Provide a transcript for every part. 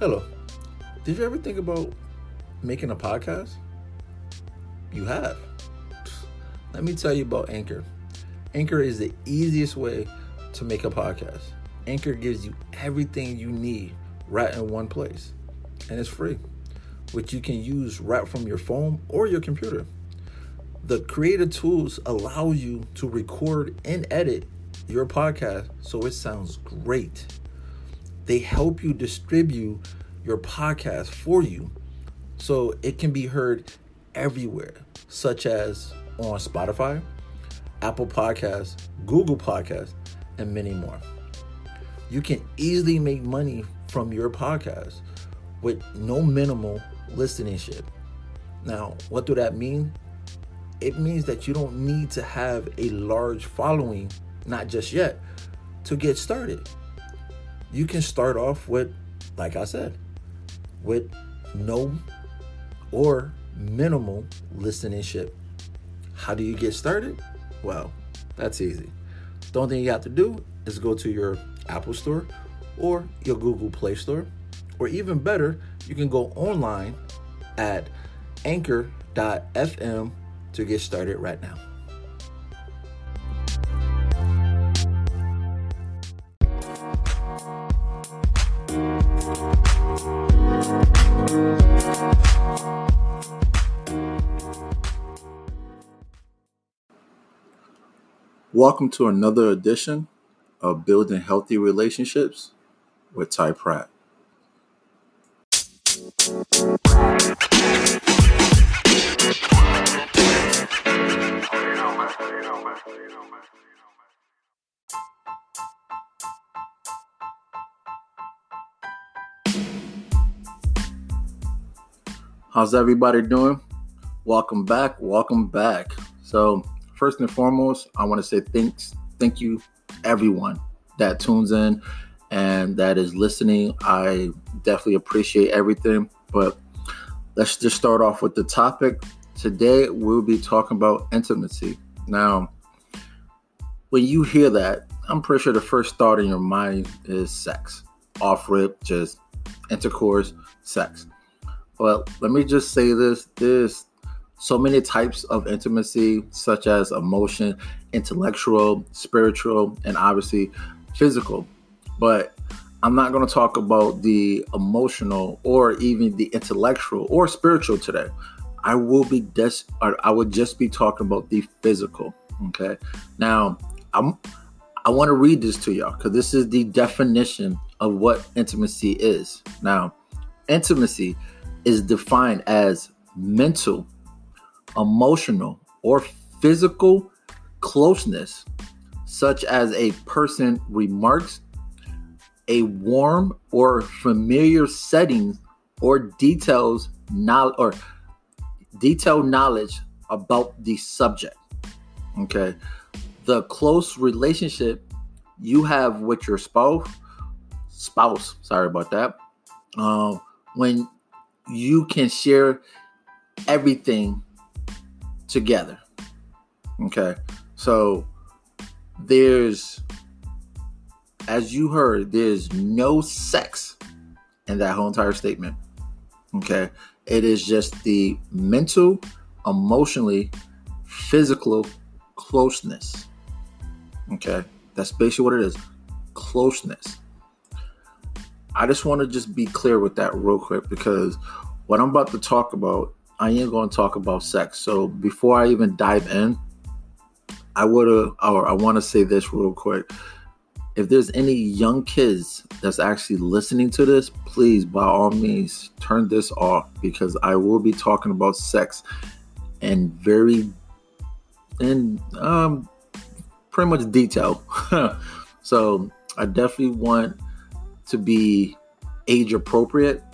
Hello. Did you ever think about making a podcast? You have. Let me tell you about Anchor. Anchor is the easiest way to make a podcast. Anchor gives you everything you need right in one place, and it's free, which you can use right from your phone or your computer. The creative tools allow you to record and edit your podcast so it sounds great. They help you distribute your podcast for you so it can be heard everywhere, such as on Spotify, Apple Podcasts, Google Podcasts, and many more. You can easily make money from your podcast with no minimal listenership. Now, what do that mean? It means that you don't need to have a large following, not just yet, to get started. You can start off with, like I said, with no or minimal listenership. How do you get started? Well, that's easy. The only thing you have to do is go to your Apple Store or your Google Play Store, or even better, you can go online at anchor.fm to get started right now. Welcome to another edition of Building Healthy Relationships with Ty Pratt. How's everybody doing? Welcome back. Welcome back. So, first and foremost, I want to say thanks, thank you, everyone that tunes in and that is listening. I definitely appreciate everything. But let's just start off with the topic. Today, we'll be talking about intimacy. Now, when you hear that, I'm pretty sure the first thought in your mind is sex. Off rip, just intercourse, sex. But let me just say this there's so many types of intimacy, such as emotion, intellectual, spiritual, and obviously physical. But I'm not going to talk about the emotional or even the intellectual or spiritual today. I will be des- I would just be talking about the physical. Okay. Now, I'm I want to read this to y'all because this is the definition of what intimacy is. Now, intimacy is defined as mental emotional, or physical closeness, such as a person remarks, a warm or familiar setting, or details knowledge or detailed knowledge about the subject. Okay, the close relationship you have with your spouse, spouse. Sorry about that. Uh, when you can share everything together. Okay. So there's, as you heard, there's no sex in that whole entire statement. Okay. It is just the mental, emotionally, physical closeness. Okay. That's basically what it is closeness. I just want to just be clear with that real quick because what I'm about to talk about I am going to talk about sex. So before I even dive in, I would or I want to say this real quick. If there's any young kids that's actually listening to this, please, by all means, turn this off because I will be talking about sex and very, and um, pretty much detail. so I definitely want to be age appropriate.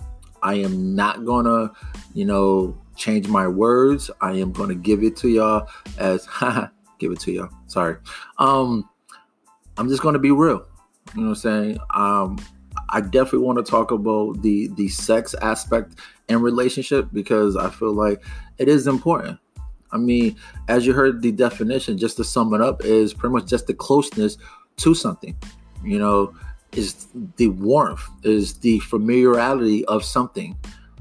I am not gonna, you know, change my words. I am going to give it to y'all as give it to y'all. Sorry. Um I'm just going to be real. You know what I'm saying? Um I definitely want to talk about the the sex aspect in relationship because I feel like it is important. I mean, as you heard the definition, just to sum it up, is pretty much just the closeness to something. You know, is the warmth, is the familiarity of something,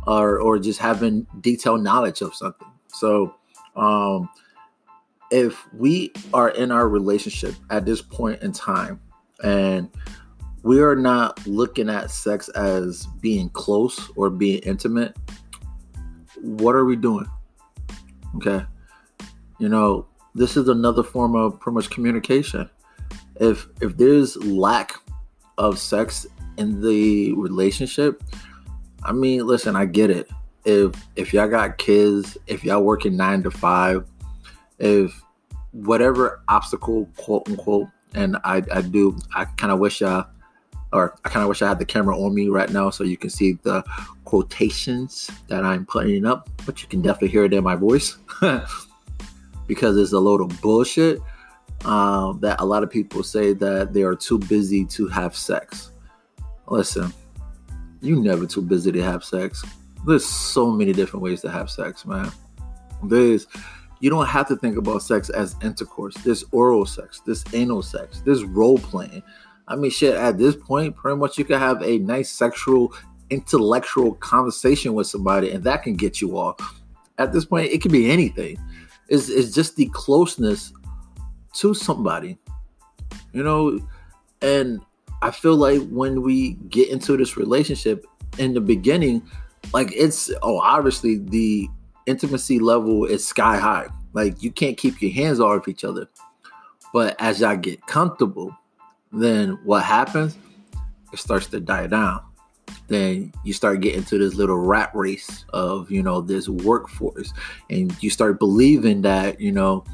or or just having detailed knowledge of something. So, um, if we are in our relationship at this point in time, and we are not looking at sex as being close or being intimate, what are we doing? Okay, you know, this is another form of pretty much communication. If if there's lack of sex in the relationship, I mean, listen, I get it. If if y'all got kids, if y'all working nine to five, if whatever obstacle, quote unquote, and I, I do, I kind of wish y'all, or I kind of wish I had the camera on me right now so you can see the quotations that I'm putting up, but you can definitely hear it in my voice because it's a load of bullshit um, that a lot of people say that they are too busy to have sex. Listen, you never too busy to have sex. There's so many different ways to have sex, man. There's you don't have to think about sex as intercourse. There's oral sex, there's anal sex, there's role playing. I mean, shit, at this point, pretty much you can have a nice sexual, intellectual conversation with somebody, and that can get you off. At this point, it can be anything. It's, it's just the closeness to somebody, you know. And I feel like when we get into this relationship in the beginning, like it's oh, obviously the intimacy level is sky high. Like you can't keep your hands off each other. But as y'all get comfortable, then what happens? It starts to die down. Then you start getting to this little rat race of, you know, this workforce. And you start believing that, you know,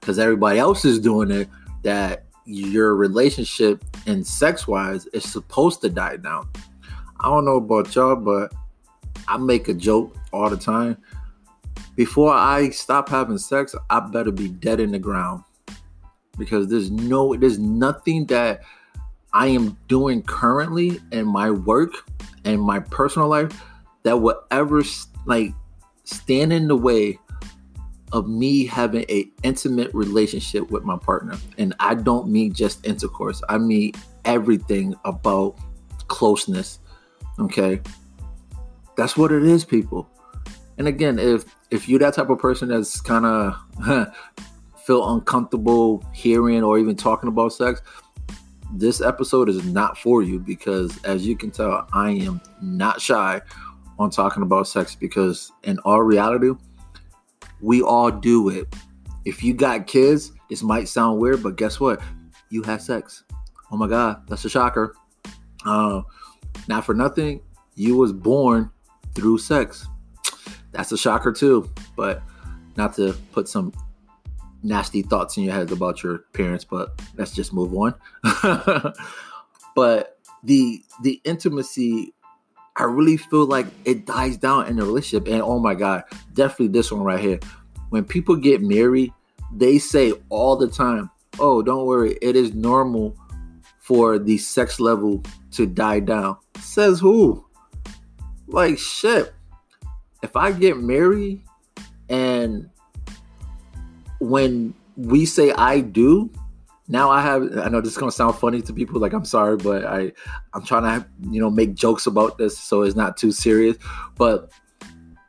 because everybody else is doing it, that your relationship and sex wise is supposed to die down. I don't know about y'all, but I make a joke all the time. Before I stop having sex, I better be dead in the ground. Because there's no there's nothing that I am doing currently in my work and my personal life that will ever like stand in the way of me having a intimate relationship with my partner. And i don't mean just intercourse. I mean everything about closeness okay? That's what it is people. And again if if you're that type of person that's kind of feel uncomfortable hearing or even talking about sex this episode is not for you because as you can tell i am not shy on talking about sex because in all reality we all do it. If you got kids, this might sound weird, but guess what? You have sex. Oh my God, that's a shocker. Uh, not for nothing, you was born through sex. That's a shocker too. But not to put some nasty thoughts in your head about your parents, but let's just move on. but the the intimacy I really feel like it dies down in a relationship. And oh my God, definitely this one right here. When people get married, they say all the time, oh, don't worry, it is normal for the sex level to die down. Says who? Like, shit. If I get married and when we say I do, now I have I know this is gonna sound funny to people, like I'm sorry, but I I'm trying to you know make jokes about this so it's not too serious. But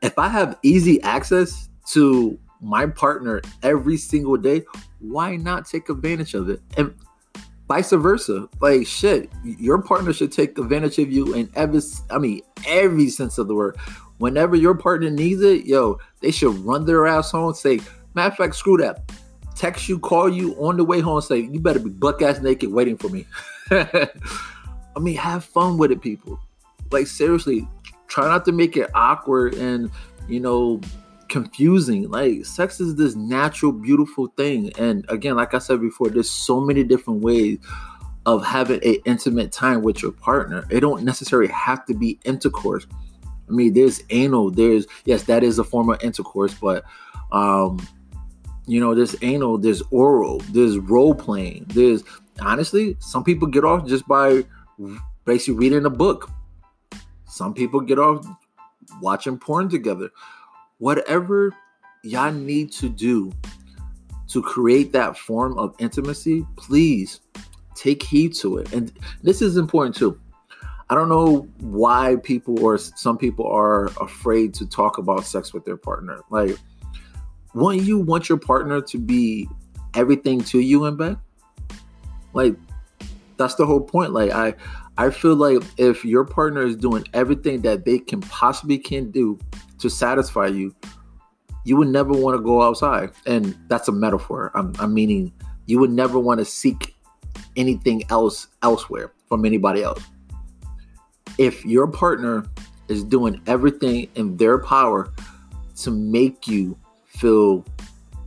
if I have easy access to my partner every single day, why not take advantage of it? And vice versa. Like shit, your partner should take advantage of you in every I mean every sense of the word. Whenever your partner needs it, yo, they should run their ass home and say, matter of fact, screw that text you, call you on the way home, say, you better be buck ass naked waiting for me. I mean, have fun with it, people. Like, seriously, try not to make it awkward and, you know, confusing. Like, sex is this natural, beautiful thing. And again, like I said before, there's so many different ways of having an intimate time with your partner. It don't necessarily have to be intercourse. I mean, there's anal, there's yes, that is a form of intercourse, but um you know, there's anal, there's oral, there's role playing. There's honestly, some people get off just by basically reading a book. Some people get off watching porn together. Whatever y'all need to do to create that form of intimacy, please take heed to it. And this is important too. I don't know why people or some people are afraid to talk about sex with their partner. Like, wouldn't you want your partner to be everything to you in bed? Like, that's the whole point. Like, I I feel like if your partner is doing everything that they can possibly can do to satisfy you, you would never want to go outside. And that's a metaphor. I'm, I'm meaning you would never want to seek anything else elsewhere from anybody else. If your partner is doing everything in their power to make you feel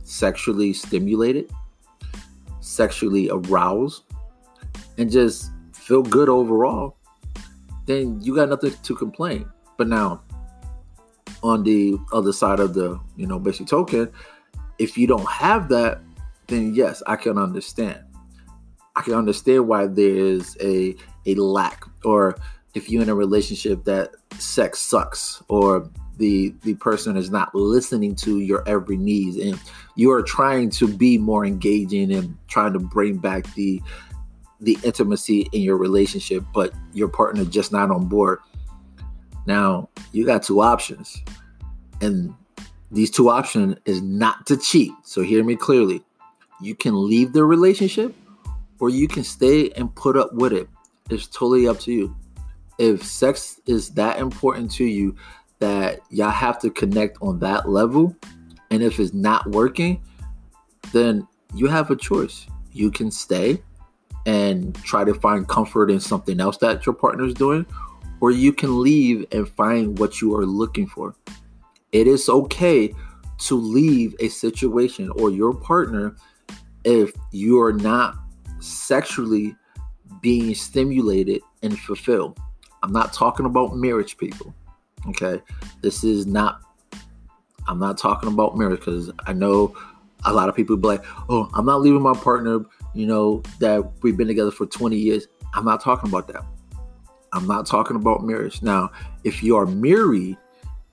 sexually stimulated, sexually aroused, and just feel good overall, then you got nothing to complain. But now, on the other side of the, you know, basic token, if you don't have that, then yes, I can understand. I can understand why there is a a lack, or if you're in a relationship that sex sucks, or the the person is not listening to your every needs, and you are trying to be more engaging and trying to bring back the the intimacy in your relationship, but your partner just not on board. Now you got two options, and these two options is not to cheat. So hear me clearly. You can leave the relationship, or you can stay and put up with it. It's totally up to you. If sex is that important to you that y'all have to connect on that level, and if it's not working, then you have a choice. You can stay and try to find comfort in something else that your partner is doing, or you can leave and find what you are looking for. It is okay to leave a situation or your partner if you are not sexually being stimulated and fulfilled. I'm not talking about marriage, people. Okay. This is not, I'm not talking about marriage because I know a lot of people be like, oh, I'm not leaving my partner you know, that we've been together for 20 years. I'm not talking about that. I'm not talking about marriage. Now, if you are married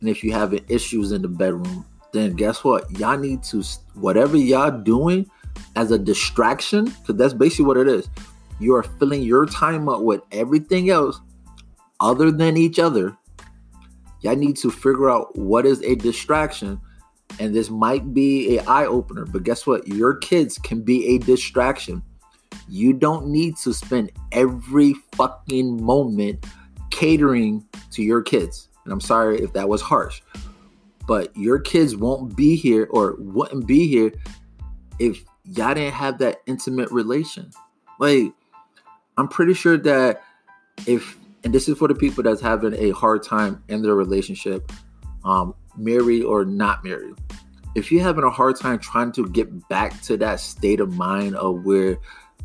and if you having issues in the bedroom, then guess what? Y'all need to whatever y'all doing as a distraction, because that's basically what it is. You are filling your time up with everything else other than each other. Y'all need to figure out what is a distraction and this might be a eye opener but guess what? Your kids can be a distraction. You don't need to spend every fucking moment catering to your kids. And i'm sorry if that was harsh but your kids won't be here or wouldn't be here if y'all didn't have that intimate relation. Like i'm pretty sure that if and this is for the people that's having a hard time in their relationship um married or not married, if you're having a hard time trying to get back to that state of mind of where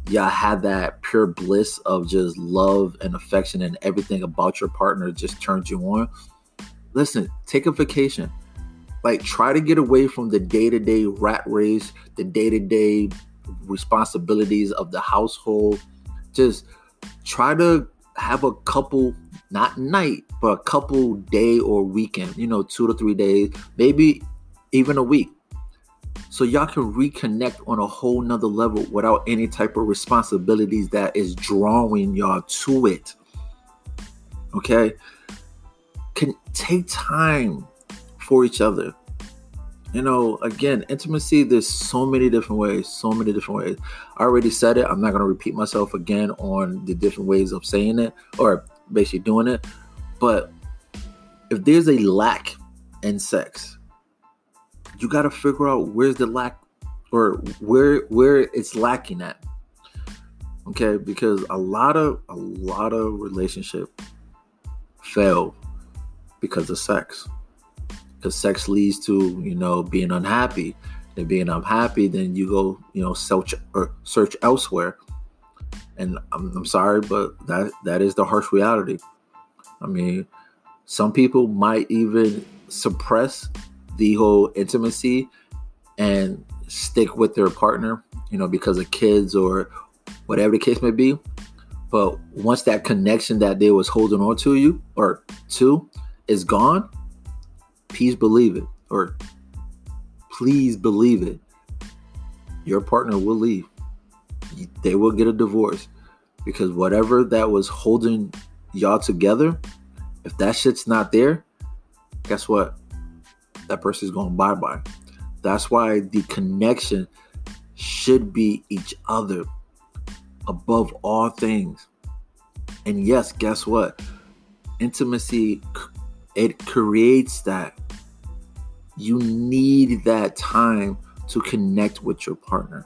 y'all had that pure bliss of just love and affection and everything about your partner just turns you on, listen, take a vacation. Like, try to get away from the day to day rat race, the day to day responsibilities of the household. Just try to have a couple not night, but a couple day or weekend, you know, two to three days, maybe even a week. So y'all can reconnect on a whole nother level without any type of responsibilities that is drawing y'all to it. Okay? Can take time for each other. You know, again, intimacy, there's so many different ways, so many different ways. I already said it. I'm not going to repeat myself again on the different ways of saying it or basically doing it. But if there's a lack in sex, you got to figure out where's the lack or where where it's lacking at. Okay, because a lot of a lot of relationship fail because of sex. Because sex leads to you know being unhappy. And being unhappy, then you go you know search or search elsewhere and I'm, I'm sorry, but that that is the harsh reality. I mean, some people might even suppress the whole intimacy and stick with their partner, you know, because of kids or whatever the case may be. But once that connection that they was holding on to you or to is gone, please believe it or please believe it. Your partner will leave they will get a divorce. Because whatever that was holding y'all together, if that shit's not there, guess what? That person's going bye bye. That's why the connection should be each other above all things. And yes, guess what? Intimacy it creates that you need that time to connect with your partner.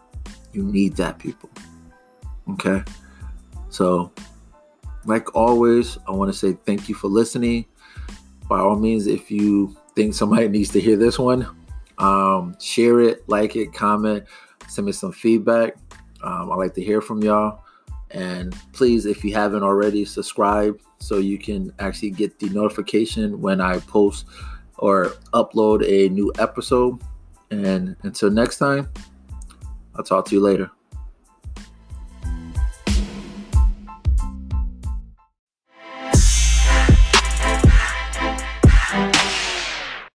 You need that people. Okay? So, like always, I want to say thank you for listening. By all means, if you think somebody needs to hear this one, um, share it, like it, comment, send me some feedback. Um, I like to hear from y'all. And please, if you haven't already, subscribe so you can actually get the notification when I post or upload a new episode. And until next time, I'll talk to you later.